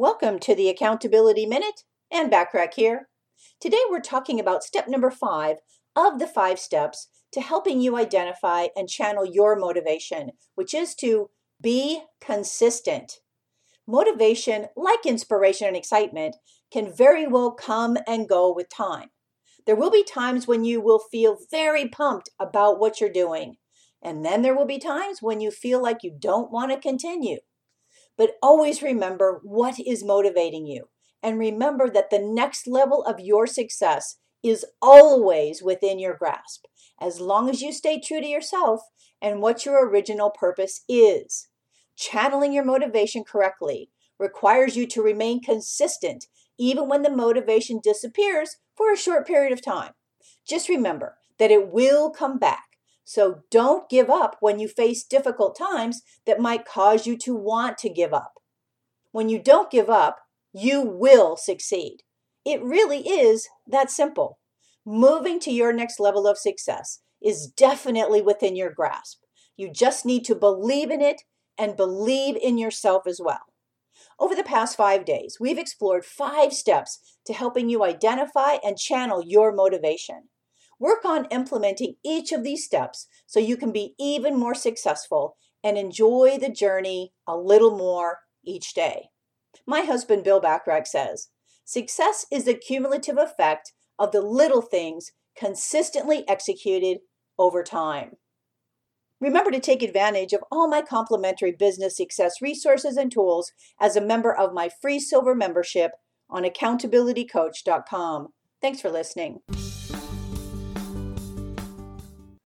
Welcome to the Accountability Minute Ann Bachrach here. Today we're talking about step number five of the five steps to helping you identify and channel your motivation, which is to be consistent. Motivation, like inspiration and excitement, can very well come and go with time. There will be times when you will feel very pumped about what you're doing, and then there will be times when you feel like you don't want to continue. But always remember what is motivating you. And remember that the next level of your success is always within your grasp, as long as you stay true to yourself and what your original purpose is. Channeling your motivation correctly requires you to remain consistent even when the motivation disappears for a short period of time. Just remember that it will come back so don't give up when you face difficult times that might cause you to want to give up. When you don't give up, you will succeed. It really is that simple. Moving to your next level of success is definitely within your grasp. You just need to believe in it and believe in yourself as well. Over the past five days, we've explored five steps to helping you identify and channel your motivation. Work on implementing each of these steps so you can be even more successful and enjoy the journey a little more each day. My husband, Bill Bachrach, says success is the cumulative effect of the little things consistently executed over time. Remember to take advantage of all my complimentary business success resources and tools as a member of my free silver membership on accountabilitycoach.com. Thanks for listening.